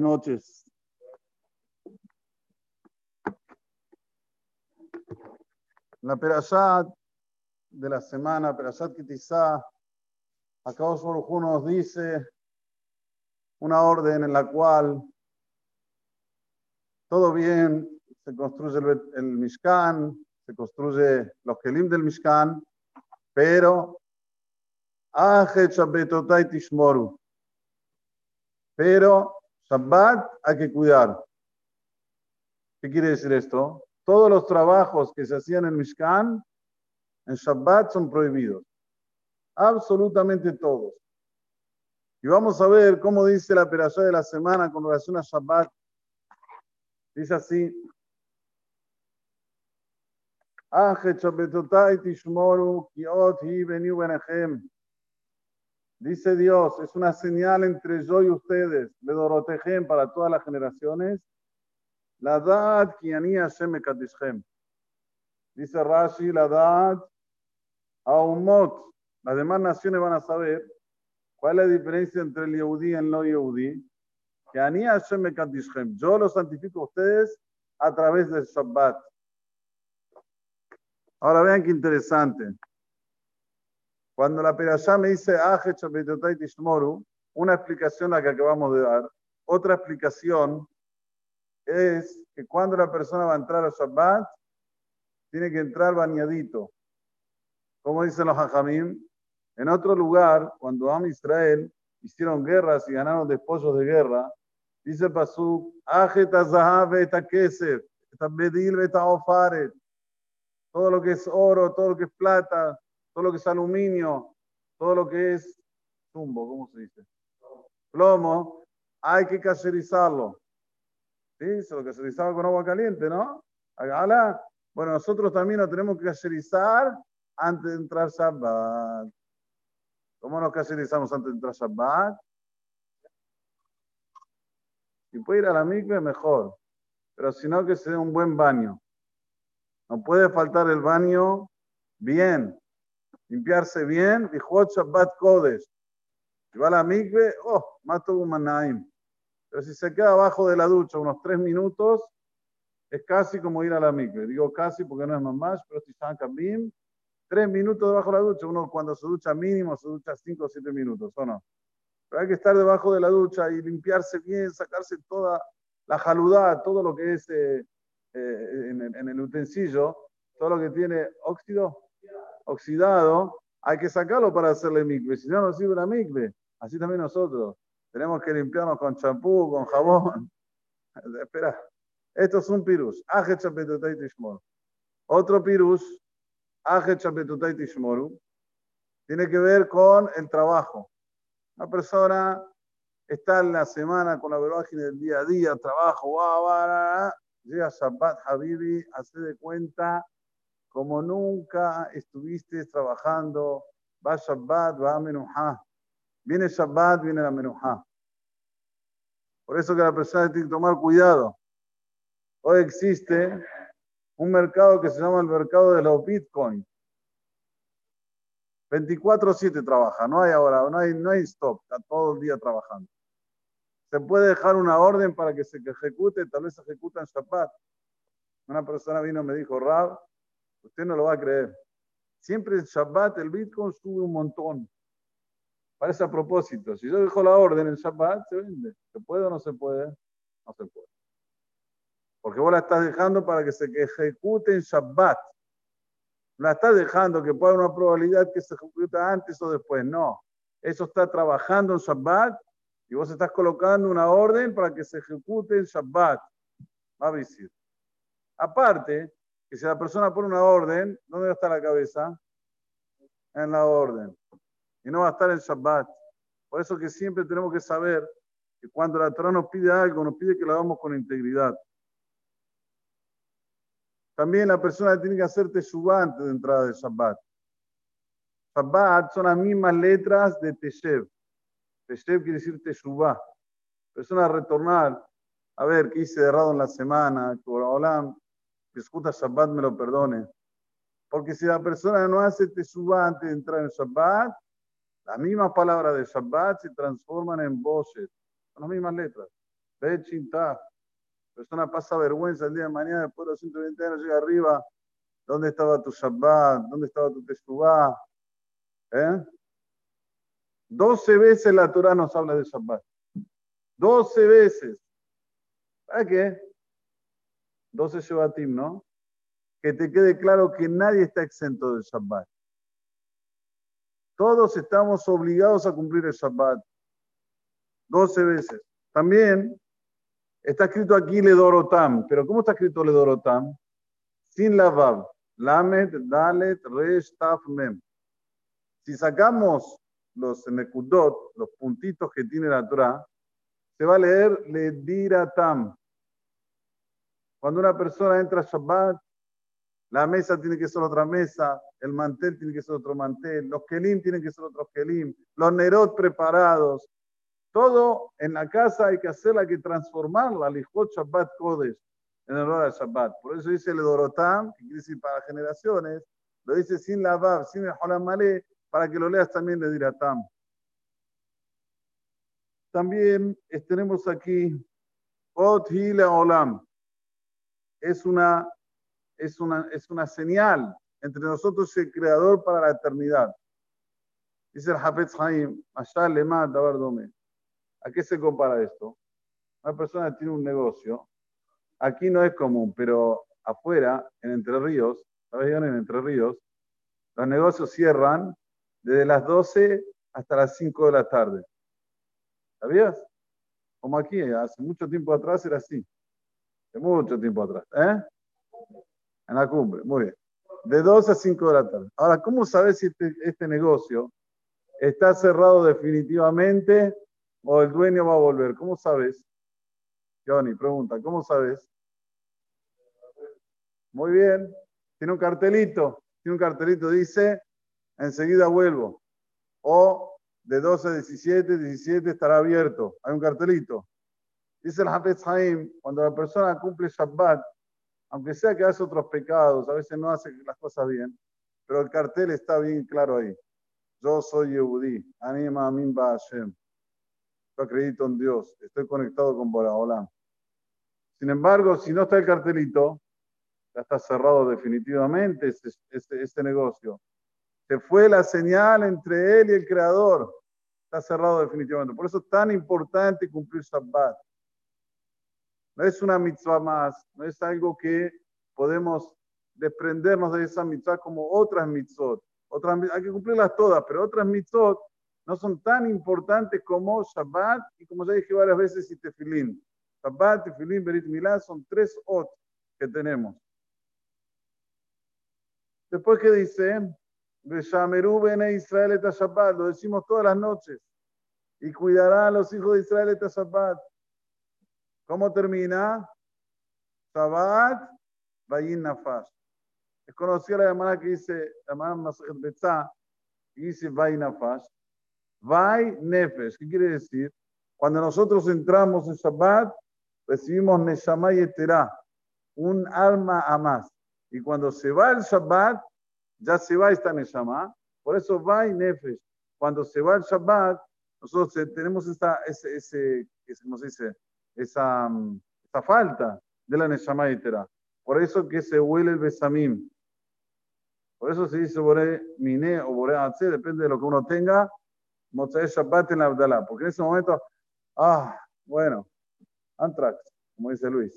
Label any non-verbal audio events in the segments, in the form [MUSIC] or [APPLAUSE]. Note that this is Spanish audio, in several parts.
noches. La Perashat de la semana, Perashat Kitizá, acá Baruj nos dice una orden en la cual todo bien, se construye el, el Mishkan, se construye los Kelim del Mishkan, pero. Pero Shabbat hay que cuidar. ¿Qué quiere decir esto? Todos los trabajos que se hacían en Mishkan, en Shabbat son prohibidos. Absolutamente todos. Y vamos a ver cómo dice la perashá de la semana con relación a Shabbat. Dice así. Dice Dios, es una señal entre yo y ustedes, de Dorotejem para todas las generaciones. La dad kiani Hashem Dice Rashi, la dad aumot. Las demás naciones van a saber cuál es la diferencia entre el Yehudi y el no Yehudi. Kiani Hashem Yo lo santifico a ustedes a través del Shabbat. Ahora vean qué interesante. Cuando la Perashá me dice una explicación la que acabamos de dar, otra explicación es que cuando la persona va a entrar a Shabbat, tiene que entrar bañadito. Como dicen los hajamim, en otro lugar, cuando Am Israel hicieron guerras y ganaron despojos de guerra, dice Pasuk, todo lo que es oro, todo lo que es plata, todo lo que es aluminio, todo lo que es zumbo, ¿cómo se dice? Plomo, hay que caserizarlo. ¿Sí? Se lo caserizaba con agua caliente, ¿no? Bueno, nosotros también lo tenemos que caserizar antes de entrar Shabbat. ¿Cómo nos caserizamos antes de entrar Shabbat? Si puede ir a la mikve, mejor. Pero si no, que se un buen baño. No puede faltar el baño bien limpiarse bien, dijo Shabbat Kodesh. Si va a la mikve, oh, mato un manaim. Pero si se queda abajo de la ducha unos tres minutos, es casi como ir a la mikve. Digo casi porque no es más, pero si están kabim, tres minutos debajo de la ducha. Uno cuando se ducha mínimo se ducha cinco o siete minutos, ¿o no? Pero hay que estar debajo de la ducha y limpiarse bien, sacarse toda la jaludad, todo lo que es eh, eh, en, en el utensilio, todo lo que tiene óxido, oxidado, hay que sacarlo para hacerle micve. Si no, no sirve la micve. Así también nosotros. Tenemos que limpiarnos con champú, con jabón. [LAUGHS] Espera. Esto es un pirus. Otro pirus. Tiene que ver con el trabajo. Una persona está en la semana con la velocidad del día a día, trabajo, va, va, llega Shabbat Habibi, hace de cuenta como nunca estuviste trabajando, va Shabbat, va Menuha. Viene Shabbat, viene la Menuha. Por eso que la persona tiene que tomar cuidado. Hoy existe un mercado que se llama el mercado de los Bitcoin. 24-7 trabaja, no hay ahora, no hay, no hay stop, está todo el día trabajando. Se puede dejar una orden para que se ejecute, tal vez se ejecuta en Shabbat. Una persona vino y me dijo, Rab, Usted no lo va a creer. Siempre en Shabbat el Bitcoin sube un montón. Parece a propósito. Si yo dejo la orden en Shabbat, se vende. ¿Se puede o no se puede? No se puede. Porque vos la estás dejando para que se ejecute en Shabbat. La estás dejando que pueda haber una probabilidad que se ejecute antes o después. No. Eso está trabajando en Shabbat y vos estás colocando una orden para que se ejecute en Shabbat. Va a decir. Aparte, que si la persona pone una orden, ¿dónde va a estar la cabeza? En la orden. Y no va a estar en Shabbat. Por eso que siempre tenemos que saber que cuando la Torah nos pide algo, nos pide que lo hagamos con integridad. También la persona tiene que hacer teshuvah antes de entrada de Shabbat. Shabbat son las mismas letras de Teshev. Teshev quiere decir teshuvah. Persona retornar, a ver qué hice de errado en la semana, Olam, escucha Shabbat me lo perdone. Porque si la persona no hace teshuva antes de entrar en Shabbat, las mismas palabras de Shabbat se transforman en voces, son las mismas letras. Ve La persona pasa vergüenza el día de mañana, después de los 120 años llega arriba. ¿Dónde estaba tu Shabbat? ¿Dónde estaba tu Teshuvah? ¿Eh? 12 veces la Torah nos habla de Shabbat. 12 veces. ¿Para qué? 12 Shabbatim, ¿no? Que te quede claro que nadie está exento del Shabbat. Todos estamos obligados a cumplir el Shabbat. 12 veces. También está escrito aquí Ledorotam. Pero ¿cómo está escrito Ledorotam? Sin la Vav. Lamed, Dalet, Resh, Taf, Mem. Si sacamos los nekudot, los puntitos que tiene la Torah, se va a leer Lediratam. Cuando una persona entra a Shabbat, la mesa tiene que ser otra mesa, el mantel tiene que ser otro mantel, los kelim tienen que ser otros kelim, los nerot preparados. Todo en la casa hay que hacerla, hay que transformarla, lijot Shabbat Kodesh, en hora de Shabbat. Por eso dice el Dorotam, que quiere decir para generaciones, lo dice sin la Vav, sin el Holam Malé, para que lo leas también de Diratam. También tenemos aquí Ot Hila Olam. Es una, es, una, es una señal entre nosotros y el Creador para la eternidad. Dice el Hafez Haim, ¿A qué se compara esto? Una persona tiene un negocio. Aquí no es común, pero afuera, en Entre Ríos, ¿sabes? En Entre Ríos, los negocios cierran desde las 12 hasta las 5 de la tarde. ¿Sabías? Como aquí, hace mucho tiempo atrás era así. De mucho tiempo atrás. ¿Eh? En la cumbre, muy bien. De 12 a 5 de la tarde. Ahora, ¿cómo sabes si este, este negocio está cerrado definitivamente o el dueño va a volver? ¿Cómo sabes? Johnny, pregunta, ¿cómo sabes? Muy bien. Tiene un cartelito. Tiene un cartelito, dice enseguida vuelvo. O de 12 a 17, 17 estará abierto. Hay un cartelito. Dice el Hafez Haim, cuando la persona cumple Shabbat, aunque sea que hace otros pecados, a veces no hace las cosas bien, pero el cartel está bien claro ahí. Yo soy Yehudi, anima Amin Hashem. Yo acredito en Dios, estoy conectado con Boraholam. Sin embargo, si no está el cartelito, ya está cerrado definitivamente este, este, este negocio. Se fue la señal entre él y el Creador. Está cerrado definitivamente. Por eso es tan importante cumplir Shabbat. No es una mitzvah más, no es algo que podemos desprendernos de esa mitzvah como otras mitzvot. Otras, hay que cumplirlas todas, pero otras mitzvot no son tan importantes como Shabbat y como ya dije varias veces, y Tefilín. Shabbat, Tefilín, Berit Milá son tres ot que tenemos. Después que dice, Beshameru bene Israel et Shabbat, lo decimos todas las noches. Y cuidará a los hijos de Israel et Shabbat. ¿Cómo termina? Shabbat, Bayin Nafash. Es conocida la llamada que dice, la Masajet Betzah, y dice Bayin Nafash. Vay Nefesh, ¿qué quiere decir? Cuando nosotros entramos en Shabbat, recibimos Neshama y Eterá, un alma a más. Y cuando se va el Shabbat, ya se va esta Neshama. Por eso va y Nefesh. Cuando se va el Shabbat, nosotros tenemos esta, ese, ese, ¿cómo se dice? Esa, esa falta de la Neshama Itera. Por eso que se huele el Besamim. Por eso se dice Bore Mine o Bore Atze, depende de lo que uno tenga. Mozae Shabbat en la Abdalá. Porque en ese momento, ah, bueno, Antrax, como dice Luis.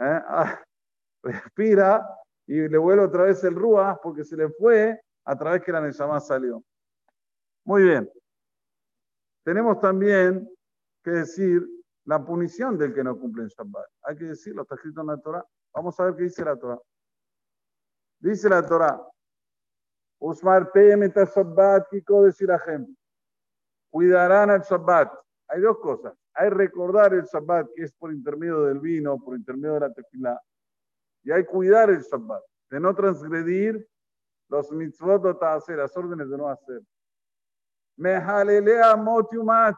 ¿Eh? Ah, [LAUGHS] respira y le vuelve otra vez el Rúa porque se le fue a través que la Neshama salió. Muy bien. Tenemos también que decir la punición del que no cumple en Shabbat. Hay que decirlo, está escrito en la Torah. Vamos a ver qué dice la Torah. Dice la Torah. Usmar Shabbat decir Cuidarán al Shabbat. Hay dos cosas. Hay recordar el Shabbat, que es por intermedio del vino, por intermedio de la tefilá. Y hay cuidar el Shabbat, de no transgredir los mitzvot o hacer, las órdenes de no hacer. Mehalelea motiumat.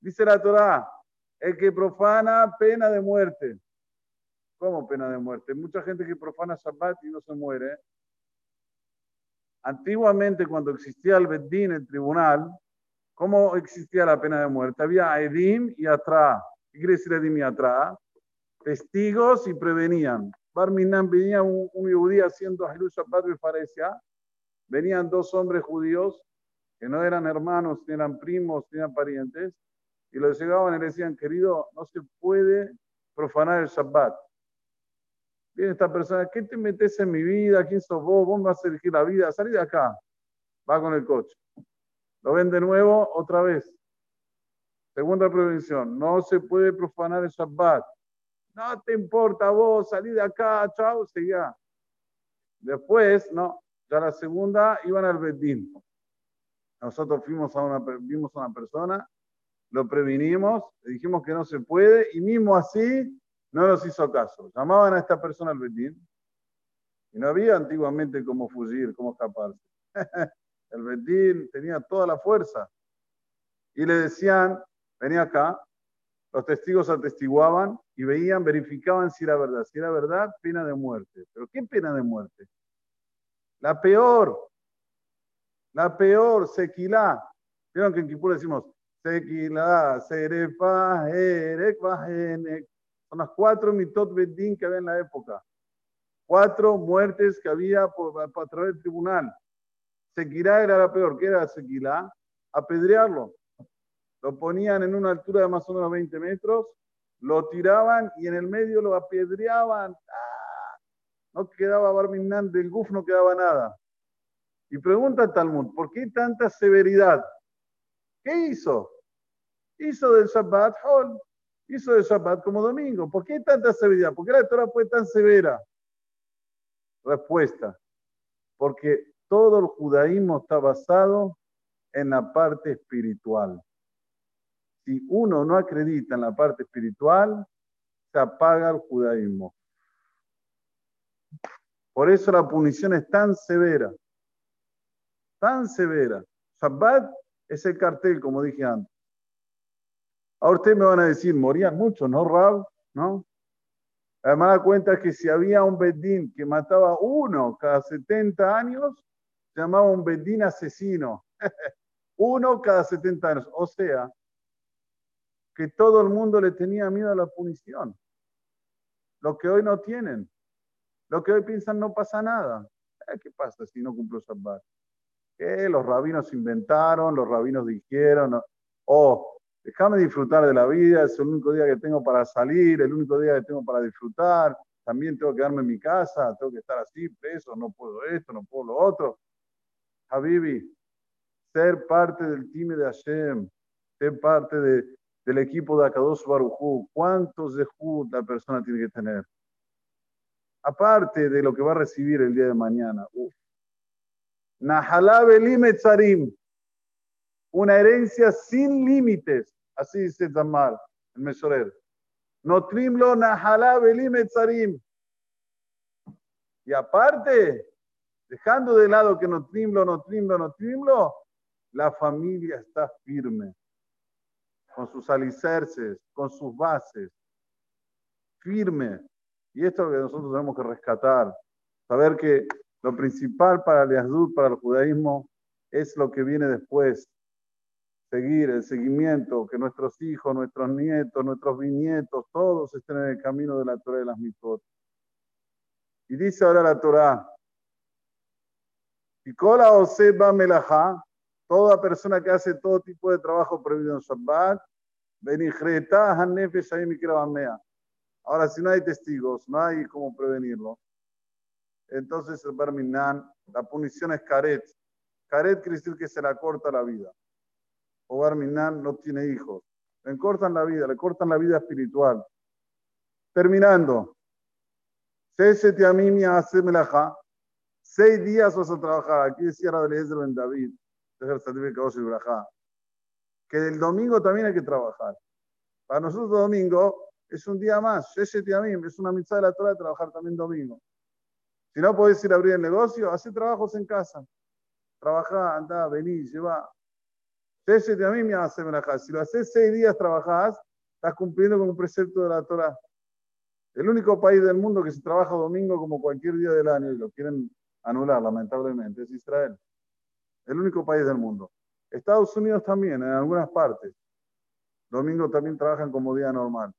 Dice la Torah, el que profana, pena de muerte. ¿Cómo pena de muerte? Mucha gente que profana Shabbat y no se muere. Antiguamente, cuando existía el Beddin, el tribunal, ¿Cómo existía la pena de muerte? Había Edim y atrás. ¿Qué quiere decir Edim y atrás? Testigos y prevenían. Barminan venía un, un judío haciendo Shabbat y parecía. Venían dos hombres judíos que no eran hermanos, ni eran primos, ni eran parientes, y los llegaban y le decían, querido, no se puede profanar el Shabbat. Viene esta persona, ¿qué te metes en mi vida? ¿Quién sos vos? ¿Vos me vas a elegir la vida? Salí de acá. Va con el coche. Lo ven de nuevo, otra vez. Segunda prevención, no se puede profanar el Shabbat. No te importa vos, salí de acá, chao, seguía. Después, no, ya la segunda iban al Bedín. Nosotros fuimos a una, vimos a una persona, lo previnimos, le dijimos que no se puede y mismo así no nos hizo caso. Llamaban a esta persona al Bedín y no había antiguamente cómo fugir, cómo escaparse. [LAUGHS] El Bedín tenía toda la fuerza. Y le decían, venía acá, los testigos atestiguaban y veían, verificaban si era verdad. Si era verdad, pena de muerte. ¿Pero qué pena de muerte? La peor, la peor, sequilá. Vieron que en Kipur decimos, sequilá, serefa, Son las cuatro mitot bedín que había en la época. Cuatro muertes que había por, a través del tribunal. Sequilá era la peor. ¿Qué era Sequilá? Apedrearlo. Lo ponían en una altura de más o menos 20 metros, lo tiraban y en el medio lo apedreaban. ¡Ah! No quedaba Barminan, del guf no quedaba nada. Y pregunta Talmud, ¿por qué tanta severidad? ¿Qué hizo? Hizo del Shabbat Hol, hizo del Shabbat como domingo. ¿Por qué tanta severidad? ¿Por qué la Torah fue tan severa? Respuesta, porque todo el judaísmo está basado en la parte espiritual. Si uno no acredita en la parte espiritual, se apaga el judaísmo. Por eso la punición es tan severa, tan severa. Shabbat es el cartel, como dije antes. Ahora ustedes me van a decir, morían muchos, ¿no, Rab? ¿No? Además, da cuenta que si había un bedín que mataba uno cada 70 años, se llamaba un bedín asesino. [LAUGHS] Uno cada 70 años. O sea, que todo el mundo le tenía miedo a la punición. Lo que hoy no tienen. Lo que hoy piensan no pasa nada. Eh, ¿Qué pasa si no cumplo Shabbat? Los rabinos inventaron, los rabinos dijeron, oh, déjame disfrutar de la vida, es el único día que tengo para salir, el único día que tengo para disfrutar, también tengo que quedarme en mi casa, tengo que estar así, preso, no puedo esto, no puedo lo otro. Habibi, ser parte del time de Hashem, ser parte del equipo de Akadosh Barujú, ¿cuántos de la persona tiene que tener? Aparte de lo que va a recibir el día de mañana. Nahalab una herencia sin límites, así dice Tamar, el Mesorer. Notrimlo Nahalab Elimetzarim. Y aparte, dejando de lado que no trimlo, no trimlo, no trimlo, la familia está firme, con sus alicerces, con sus bases, firme. Y esto que nosotros tenemos que rescatar, saber que lo principal para el Yazdut, para el judaísmo, es lo que viene después. Seguir el seguimiento, que nuestros hijos, nuestros nietos, nuestros bisnietos, todos estén en el camino de la Torah de las mitzvot. Y dice ahora la Torah, y cola va melajá, toda persona que hace todo tipo de trabajo prohibido en Shabbat, Ahora, si no hay testigos, no hay cómo prevenirlo, entonces el Barminan, la punición es caret. Caret quiere decir que se la corta la vida. O Barminan no tiene hijos. Le cortan la vida, le cortan la vida espiritual. Terminando. Seis días vas a trabajar. Aquí decía Rabeliezer Ben David, que el domingo también hay que trabajar. Para nosotros domingo es un día más. Es una mitzvah de la Torah de trabajar también domingo. Si no podés ir a abrir el negocio, hace trabajos en casa. Trabaja, anda, vení, lleva. Si lo haces seis días, trabajás, estás cumpliendo con un precepto de la Torah. El único país del mundo que se trabaja domingo como cualquier día del año y lo quieren anular, lamentablemente, es Israel. El único país del mundo. Estados Unidos también, en algunas partes. Domingo también trabajan como día normal.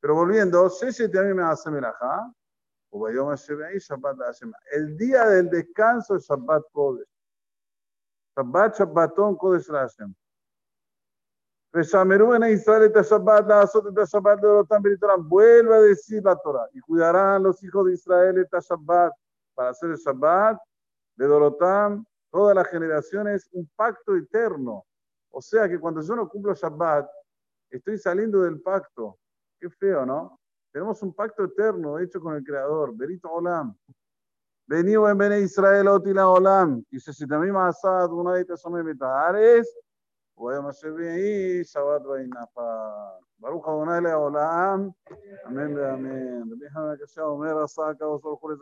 Pero volviendo, a mí me hace el día del descanso es Shabbat Kodesh. Shabbat Shabbaton Kodesh Hashem. Reshameru en Israel esta Shabbat, la azot esta Shabbat de Beritoram. Vuelve a decir la Torah. Y cuidarán los hijos de Israel esta Shabbat para hacer el Shabbat de Dorotam. Todas las generaciones, un pacto eterno. O sea que cuando yo no cumplo Shabbat, estoy saliendo del pacto. Qué feo, ¿no? Tenemos un pacto eterno hecho con el Creador. Berito Olam. Venido en Bene Israel, Otila Olam. Y se si también más una de estas son metares. Podemos hacer bien y Shabbat Vainafa. Baruch Adonai Leolam. Amén, amén. Déjame que sea Omer, Asaka, Osor, Jores,